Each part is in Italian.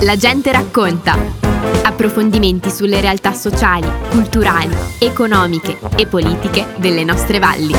La gente racconta. Approfondimenti sulle realtà sociali, culturali, economiche e politiche delle nostre valli.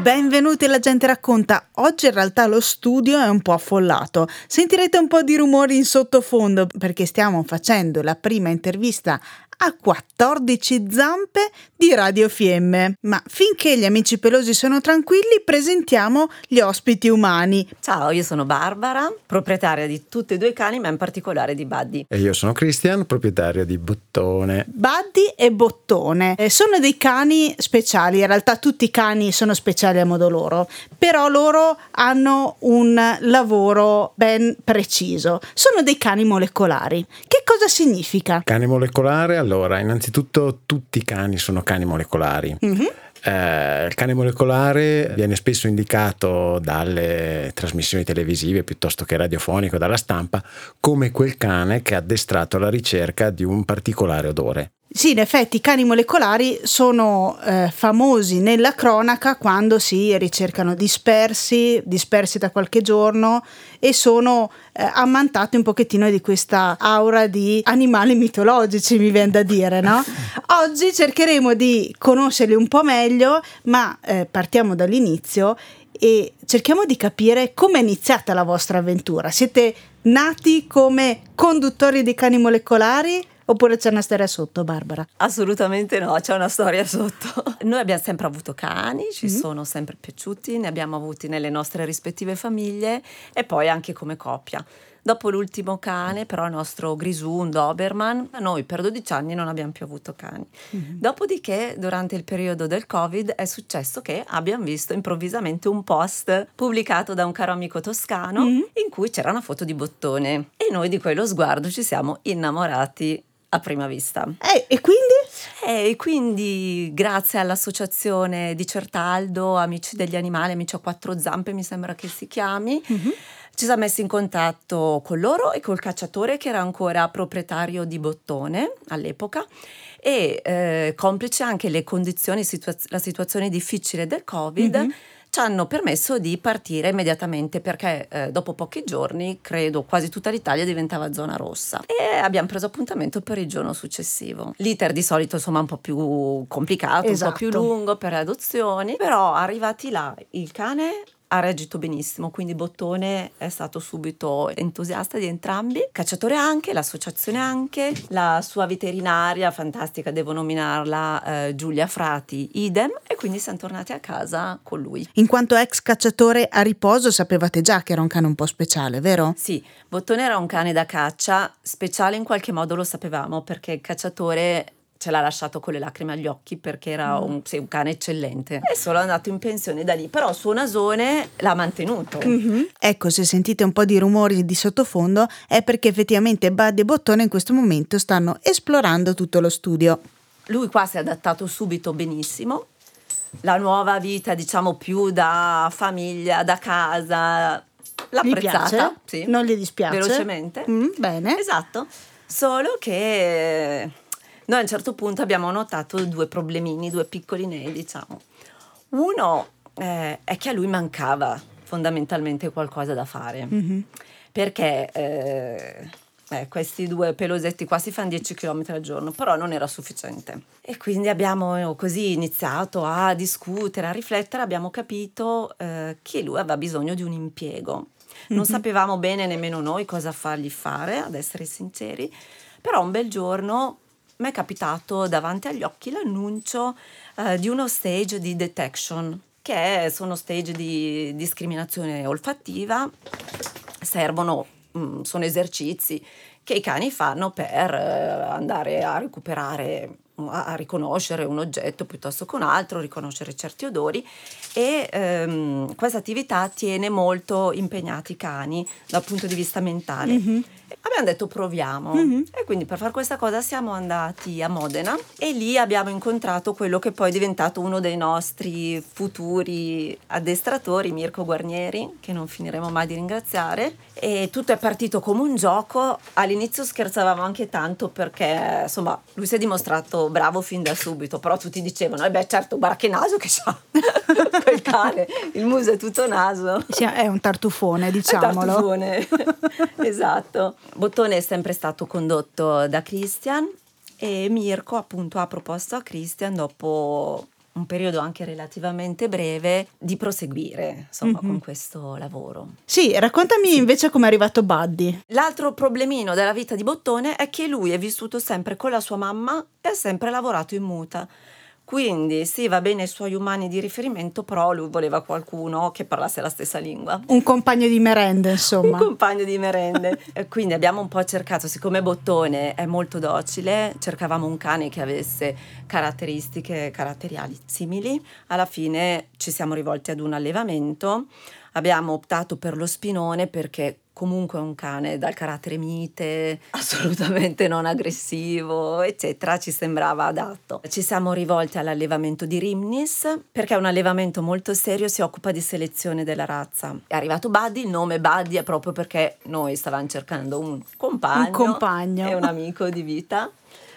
Benvenuti alla gente racconta. Oggi in realtà lo studio è un po' affollato. Sentirete un po' di rumori in sottofondo perché stiamo facendo la prima intervista a 14 zampe di Radio Fiemme. Ma finché gli amici pelosi sono tranquilli, presentiamo gli ospiti umani. Ciao, io sono Barbara, proprietaria di tutti e due i cani, ma in particolare di Buddy. E io sono Christian, proprietario di Bottone. Buddy e Bottone eh, sono dei cani speciali, in realtà tutti i cani sono speciali a modo loro, però loro hanno un lavoro ben preciso. Sono dei cani molecolari. Che cosa significa? Cane molecolare, allora, innanzitutto tutti i cani sono cani molecolari. Mhm. Eh, il cane molecolare viene spesso indicato dalle trasmissioni televisive piuttosto che radiofonico, dalla stampa, come quel cane che ha addestrato alla ricerca di un particolare odore. Sì, in effetti i cani molecolari sono eh, famosi nella cronaca quando si ricercano dispersi, dispersi da qualche giorno e sono eh, ammantati un pochettino di questa aura di animali mitologici, mi viene da dire, no? Oggi cercheremo di conoscerli un po' meglio, ma eh, partiamo dall'inizio e cerchiamo di capire come è iniziata la vostra avventura. Siete nati come conduttori di cani molecolari? Oppure c'è una storia sotto, Barbara? Assolutamente no, c'è una storia sotto. Noi abbiamo sempre avuto cani, ci Mhm. sono sempre piaciuti, ne abbiamo avuti nelle nostre rispettive famiglie e poi anche come coppia. Dopo l'ultimo cane, però il nostro Grisù, un Doberman, noi per 12 anni non abbiamo più avuto cani. Dopodiché, durante il periodo del Covid, è successo che abbiamo visto improvvisamente un post pubblicato da un caro amico toscano Mhm. in cui c'era una foto di bottone e noi di quello sguardo ci siamo innamorati a prima vista. Eh, e quindi? E quindi grazie all'associazione di Certaldo, Amici degli Animali, Amici a quattro zampe mi sembra che si chiami, ci siamo messi in contatto con loro e col cacciatore che era ancora proprietario di Bottone all'epoca e eh, complice anche le condizioni, situaz- la situazione difficile del Covid. Mhm. Ci hanno permesso di partire immediatamente perché eh, dopo pochi giorni, credo, quasi tutta l'Italia diventava zona rossa e abbiamo preso appuntamento per il giorno successivo. L'iter di solito insomma è un po' più complicato, un po' più Esatto. lungo per le adozioni, però arrivati là il cane ha reagito benissimo, quindi Bottone è stato subito entusiasta di entrambi, cacciatore anche, l'associazione anche, la sua veterinaria fantastica, devo nominarla eh, Giulia Frati, idem, e quindi siamo tornati a casa con lui. In quanto ex cacciatore a riposo sapevate già che era un cane un po' speciale, vero? Sì, Bottone era un cane da caccia, speciale in qualche modo lo sapevamo perché il cacciatore ce l'ha lasciato con le lacrime agli occhi perché era un, sì, un cane eccellente. È solo andato in pensione da lì, però il suo nasone l'ha mantenuto. Ecco, se sentite un po' di rumori di sottofondo è perché effettivamente Buddy e Bottone in questo momento stanno esplorando tutto lo studio. Lui qua si è adattato subito benissimo. La nuova vita, diciamo più da famiglia, da casa, l'ha Gli apprezzata. piace? Sì. Non gli dispiace? Velocemente. Mm, bene. Esatto. Solo che noi a un certo punto abbiamo notato due problemini, due piccoli nei, diciamo. Uno eh, è che a lui mancava fondamentalmente qualcosa da fare. Mhm. Perché eh, eh, questi due pelosetti qua si fanno 10 km al giorno, però non era sufficiente. E quindi abbiamo eh, così iniziato a discutere, a riflettere, abbiamo capito eh, che lui aveva bisogno di un impiego. Non sapevamo bene nemmeno noi cosa fargli fare, ad essere sinceri, però un bel giorno mi è capitato davanti agli occhi l'annuncio eh, di uno stage di detection, che sono stage di discriminazione olfattiva, servono, mm, sono esercizi che i cani fanno per eh, andare a recuperare, a a riconoscere un oggetto piuttosto che un altro, riconoscere certi odori e ehm, questa attività tiene molto impegnati i cani dal punto di vista mentale. Abbiamo detto proviamo e quindi per fare questa cosa siamo andati a Modena e lì abbiamo incontrato quello che poi è diventato uno dei nostri futuri addestratori, Mirko Guarnieri, che non finiremo mai di ringraziare. E tutto è partito come un gioco. All'inizio scherzavamo anche tanto perché insomma lui si è dimostrato bravo fin da subito, però tutti dicevano, eh beh certo, guarda che naso che c'ha quel cane, il muso è tutto naso. Sì, è un tartufone, È diciamolo. tartufone. esatto. Bottone è sempre stato condotto da Christian e Mirko appunto ha proposto a Christian dopo un periodo anche relativamente breve di proseguire insomma mm-hmm. con questo lavoro. Sì, raccontami sì. invece come è arrivato Buddy. L'altro problemino della vita di Bottone è che lui è vissuto sempre con la sua mamma e ha sempre lavorato in muta. Quindi sì, va bene i suoi umani di riferimento, però lui voleva qualcuno che parlasse la stessa lingua. Un compagno di merende, insomma. un compagno di merende. Quindi abbiamo un po' cercato, siccome Bottone è molto docile, cercavamo un cane che avesse caratteristiche caratteriali simili. Alla fine ci siamo rivolti ad un allevamento. Abbiamo optato per lo spinone perché comunque è un cane dal carattere mite, assolutamente non aggressivo, eccetera, ci sembrava adatto. Ci siamo rivolti all'allevamento di Rimnis perché è un allevamento molto serio, si occupa di selezione della razza. È arrivato Buddy, il nome Buddy è proprio perché noi stavamo cercando un compagno, un compagno. e un amico di vita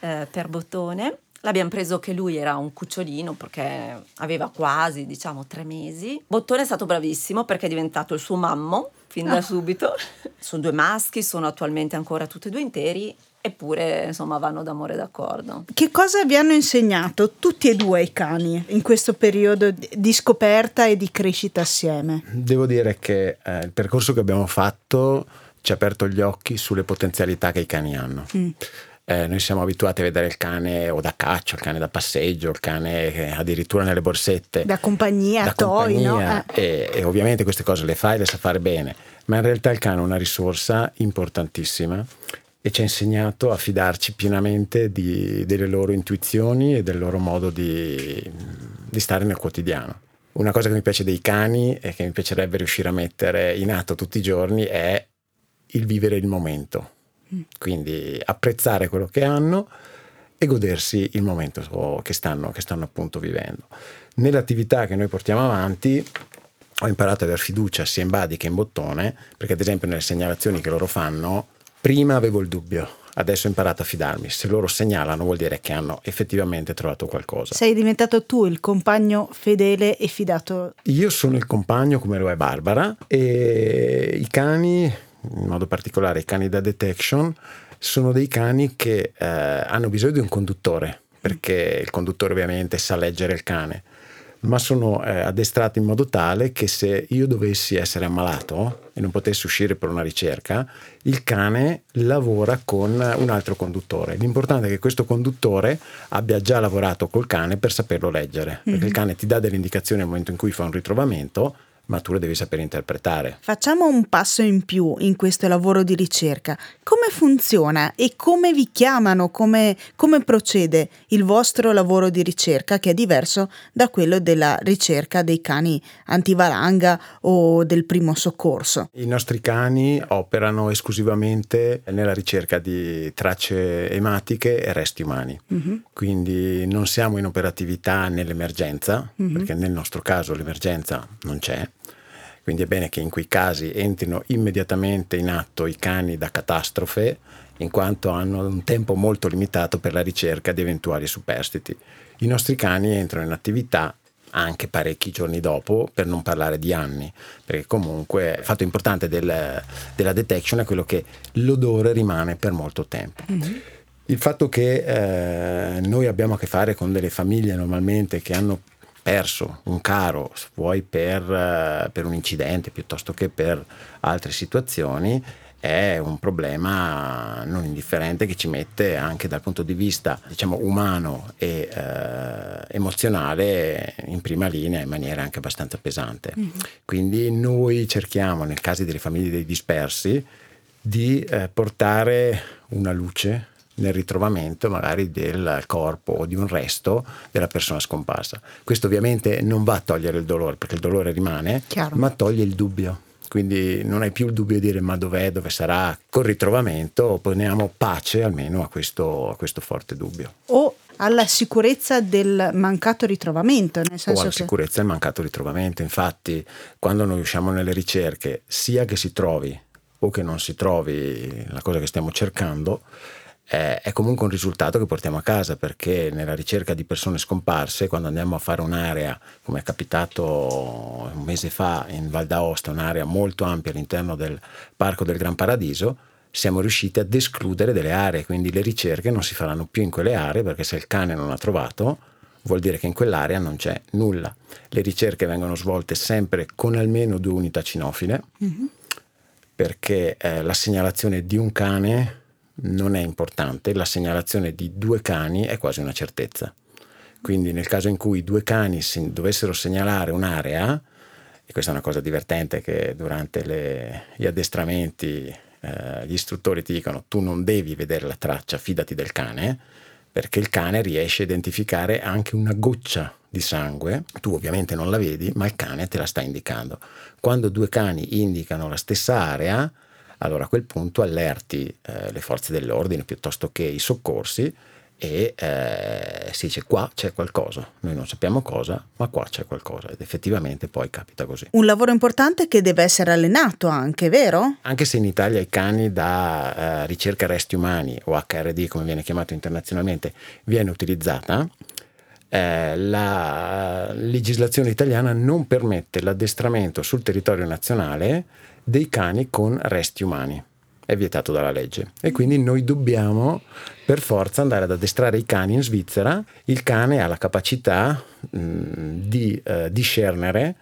eh, per Bottone. L'abbiamo preso che lui era un cucciolino perché aveva quasi, diciamo, tre mesi. Bottone è stato bravissimo perché è diventato il suo mammo fin da subito. sono due maschi, sono attualmente ancora tutti e due interi, eppure insomma vanno d'amore d'accordo. Che cosa vi hanno insegnato tutti e due i cani in questo periodo di scoperta e di crescita assieme? Devo dire che eh, il percorso che abbiamo fatto ci ha aperto gli occhi sulle potenzialità che i cani hanno. Mm. Eh, noi siamo abituati a vedere il cane o da caccia, il cane da passeggio, il cane addirittura nelle borsette. Da compagnia, da toy, compagnia, no? eh. e, e, ovviamente queste cose le fai, le sa fare bene, ma in realtà il cane è una risorsa importantissima e ci ha insegnato a fidarci pienamente di, delle loro intuizioni e del loro modo di, di stare nel quotidiano. Una cosa che mi piace dei cani e che mi piacerebbe riuscire a mettere in atto tutti i giorni è il vivere il momento quindi apprezzare quello che hanno e godersi il momento che stanno, che stanno appunto vivendo. Nell'attività che noi portiamo avanti ho imparato ad avere fiducia sia in Badi che in Bottone, perché ad esempio nelle segnalazioni che loro fanno, prima avevo il dubbio, adesso ho imparato a fidarmi. Se loro segnalano vuol dire che hanno effettivamente trovato qualcosa. Sei diventato tu il compagno fedele e fidato? Io sono il compagno come lo è Barbara e i cani in modo particolare i cani da detection, sono dei cani che eh, hanno bisogno di un conduttore, perché il conduttore ovviamente sa leggere il cane, ma sono eh, addestrati in modo tale che se io dovessi essere ammalato e non potessi uscire per una ricerca, il cane lavora con un altro conduttore. L'importante è che questo conduttore abbia già lavorato col cane per saperlo leggere, perché mm-hmm. il cane ti dà delle indicazioni nel momento in cui fa un ritrovamento ma tu lo devi sapere interpretare. Facciamo un passo in più in questo lavoro di ricerca. Come funziona e come vi chiamano, come, come procede il vostro lavoro di ricerca che è diverso da quello della ricerca dei cani antivalanga o del primo soccorso? I nostri cani operano esclusivamente nella ricerca di tracce ematiche e resti umani, uh-huh. quindi non siamo in operatività nell'emergenza, uh-huh. perché nel nostro caso l'emergenza non c'è quindi è bene che in quei casi entrino immediatamente in atto i cani da catastrofe, in quanto hanno un tempo molto limitato per la ricerca di eventuali superstiti. I nostri cani entrano in attività anche parecchi giorni dopo, per non parlare di anni, perché comunque il fatto importante del, della detection è quello che l'odore rimane per molto tempo. Mm-hmm. Il fatto che eh, noi abbiamo a che fare con delle famiglie normalmente che hanno perso un caro, vuoi per, eh, per un incidente piuttosto che per altre situazioni, è un problema non indifferente che ci mette anche dal punto di vista diciamo, umano e eh, emozionale in prima linea in maniera anche abbastanza pesante. Mm-hmm. Quindi noi cerchiamo, nel caso delle famiglie dei dispersi, di eh, portare una luce nel ritrovamento magari del corpo o di un resto della persona scomparsa. Questo ovviamente non va a togliere il dolore, perché il dolore rimane, Chiaro. ma toglie il dubbio. Quindi non hai più il dubbio di dire ma dov'è, dove sarà, col ritrovamento poniamo pace almeno a questo, a questo forte dubbio. O alla sicurezza del mancato ritrovamento. Nel senso o alla che... sicurezza del mancato ritrovamento. Infatti, quando noi usciamo nelle ricerche, sia che si trovi o che non si trovi la cosa che stiamo cercando, eh, è comunque un risultato che portiamo a casa perché nella ricerca di persone scomparse, quando andiamo a fare un'area, come è capitato un mese fa in Val d'Aosta, un'area molto ampia all'interno del Parco del Gran Paradiso, siamo riusciti ad escludere delle aree, quindi le ricerche non si faranno più in quelle aree perché se il cane non ha trovato vuol dire che in quell'area non c'è nulla. Le ricerche vengono svolte sempre con almeno due unità cinofile mm-hmm. perché eh, la segnalazione di un cane non è importante, la segnalazione di due cani è quasi una certezza. Quindi nel caso in cui due cani dovessero segnalare un'area, e questa è una cosa divertente che durante le, gli addestramenti eh, gli istruttori ti dicono tu non devi vedere la traccia, fidati del cane, perché il cane riesce a identificare anche una goccia di sangue, tu ovviamente non la vedi, ma il cane te la sta indicando. Quando due cani indicano la stessa area, allora a quel punto allerti eh, le forze dell'ordine piuttosto che i soccorsi e eh, si dice qua c'è qualcosa, noi non sappiamo cosa, ma qua c'è qualcosa ed effettivamente poi capita così. Un lavoro importante che deve essere allenato anche, vero? Anche se in Italia i cani da eh, ricerca resti umani o HRD come viene chiamato internazionalmente viene utilizzata, eh, la legislazione italiana non permette l'addestramento sul territorio nazionale dei cani con resti umani. È vietato dalla legge. E quindi noi dobbiamo per forza andare ad addestrare i cani in Svizzera. Il cane ha la capacità mh, di uh, discernere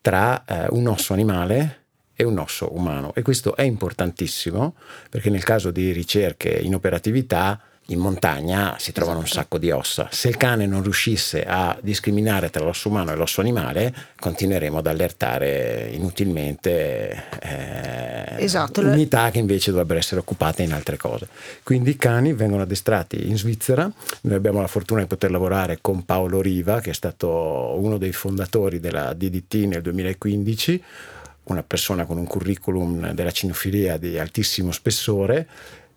tra uh, un osso animale e un osso umano. E questo è importantissimo perché nel caso di ricerche in operatività in montagna si trovano esatto. un sacco di ossa. Se il cane non riuscisse a discriminare tra l'osso umano e l'osso animale, continueremo ad allertare inutilmente eh, esatto. unità che invece dovrebbero essere occupate in altre cose. Quindi i cani vengono addestrati in Svizzera. Noi abbiamo la fortuna di poter lavorare con Paolo Riva, che è stato uno dei fondatori della DDT nel 2015 una persona con un curriculum della cinofilia di altissimo spessore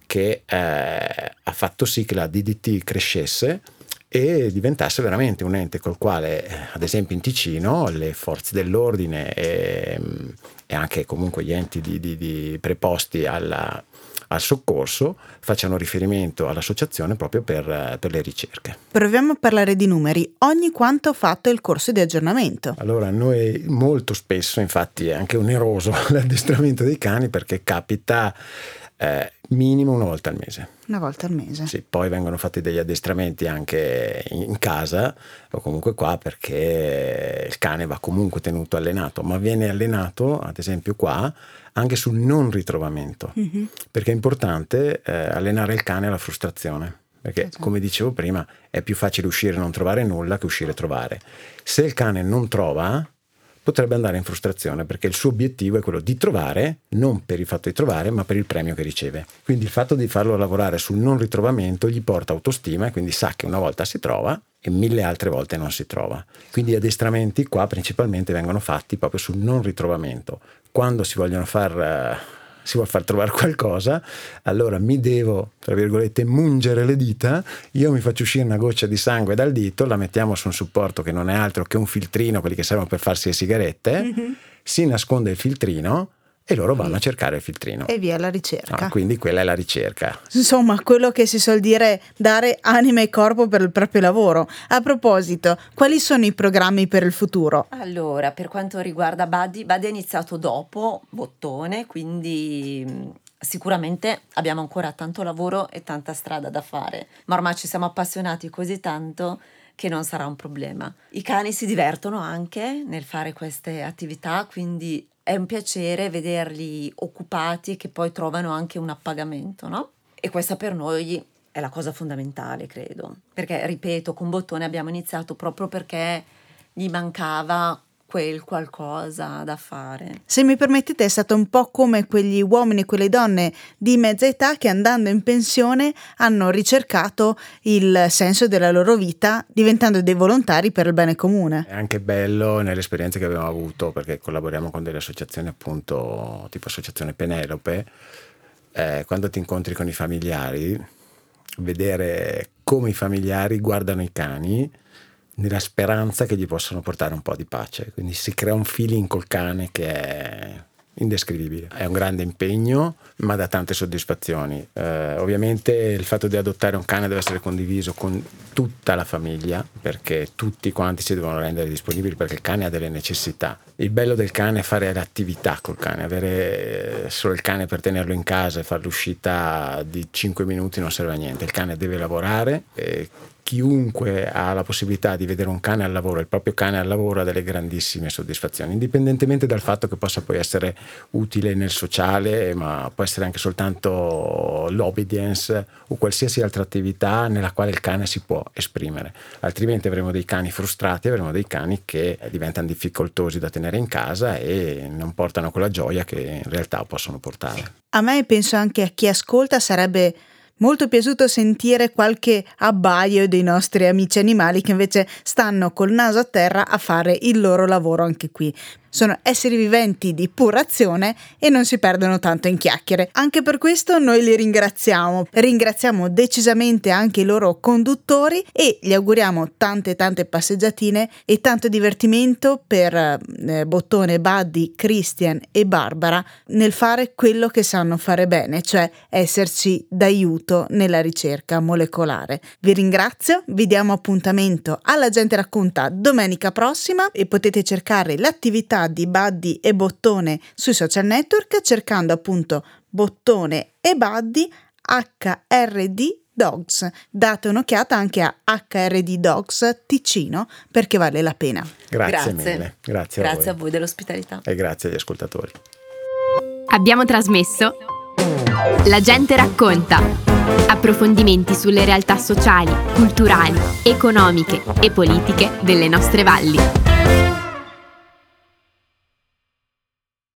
che eh, ha fatto sì che la DDT crescesse e diventasse veramente un ente col quale, eh, ad esempio in Ticino, le forze dell'ordine e, mm, e anche comunque gli enti di, di, di preposti alla, al soccorso facciano riferimento all'associazione proprio per, per, le ricerche. Proviamo a parlare di numeri. Ogni quanto ha fatto il corso di aggiornamento? Allora, noi molto spesso, infatti è anche oneroso l'addestramento dei cani perché capita eh, minimo una volta al mese. Una volta al mese. Sì, poi vengono fatti degli addestramenti anche in casa o comunque qua perché il cane va comunque tenuto allenato, ma viene allenato, ad esempio qua, anche sul non ritrovamento, mm-hmm. perché è importante eh, allenare il cane alla frustrazione. Perché, esatto. come dicevo prima, è più facile uscire e non trovare nulla che uscire e trovare. Se il cane non trova, potrebbe andare in frustrazione perché il suo obiettivo è quello di trovare, non per il fatto di trovare, ma per il premio che riceve. Quindi il fatto di farlo lavorare sul non ritrovamento gli porta autostima e quindi sa che una volta si trova e mille altre volte non si trova. Quindi gli addestramenti qua principalmente vengono fatti proprio sul non ritrovamento. Quando si vogliono far eh, si vuole far trovare qualcosa, allora mi devo, tra virgolette, mungere le dita, io mi faccio uscire una goccia di sangue dal dito, la mettiamo su un supporto che non è altro che un filtrino, quelli che servono per farsi le sigarette, mm-hmm. si nasconde il filtrino e loro vanno a cercare il filtrino. E via la ricerca. Ah, quindi quella è la ricerca. Insomma, quello che si suol dire dare anima e corpo per il proprio lavoro. A proposito, quali sono i programmi per il futuro? Allora, per quanto riguarda Buddy, Buddy è iniziato dopo Bottone, quindi mm, sicuramente abbiamo ancora tanto lavoro e tanta strada da fare, ma ormai ci siamo appassionati così tanto che non sarà un problema. I cani si divertono anche nel fare queste attività, quindi è un piacere vederli occupati che poi trovano anche un appagamento, no? E questa per noi è la cosa fondamentale, credo. Perché, ripeto, con Bottone abbiamo iniziato proprio perché gli mancava quel qualcosa da fare. Se mi permettete, è stato un po' come quegli uomini e quelle donne di mezza età che andando in pensione hanno ricercato il senso della loro vita diventando dei volontari per il bene comune. È anche bello nelle esperienze che abbiamo avuto perché collaboriamo con delle associazioni appunto tipo Associazione Penelope, eh, quando ti incontri con i familiari, vedere come i familiari guardano i cani nella speranza che gli possano portare un po' di pace. Quindi si crea un feeling col cane che è indescrivibile. È un grande impegno, ma dà tante soddisfazioni. Eh, ovviamente il fatto di adottare un cane deve essere condiviso con tutta la famiglia, perché tutti quanti si devono rendere disponibili, perché il cane ha delle necessità. Il bello del cane è fare l'attività col cane, avere solo il cane per tenerlo in casa e fare l'uscita di 5 minuti non serve a niente. Il cane deve lavorare. Chiunque ha la possibilità di vedere un cane al lavoro, il proprio cane al lavoro ha delle grandissime soddisfazioni, indipendentemente dal fatto che possa poi essere utile nel sociale, ma può essere anche soltanto l'obedience o qualsiasi altra attività nella quale il cane si può esprimere. Altrimenti avremo dei cani frustrati, avremo dei cani che diventano difficoltosi da tenere in casa e non portano quella gioia che in realtà possono portare. A me penso anche a chi ascolta sarebbe molto piaciuto sentire qualche abbaio dei nostri amici animali che invece stanno col naso a terra a fare il loro lavoro anche qui sono esseri viventi di pura azione e non si perdono tanto in chiacchiere. Anche per questo noi li ringraziamo. Ringraziamo decisamente anche i loro conduttori e gli auguriamo tante tante passeggiatine e tanto divertimento per eh, Bottone, Buddy, Christian e Barbara nel fare quello che sanno fare bene, cioè esserci d'aiuto nella ricerca molecolare. Vi ringrazio, vi diamo appuntamento alla gente racconta domenica prossima e potete cercare l'attività di Buddy e Bottone sui social network cercando appunto Bottone e Buddy HRD Dogs. Date un'occhiata anche a HRD Dogs Ticino perché vale la pena. Grazie, grazie. mille. Grazie, a, grazie a voi dell'ospitalità. E grazie agli ascoltatori. Abbiamo trasmesso La gente racconta. Approfondimenti sulle realtà sociali, culturali, economiche e politiche delle nostre valli.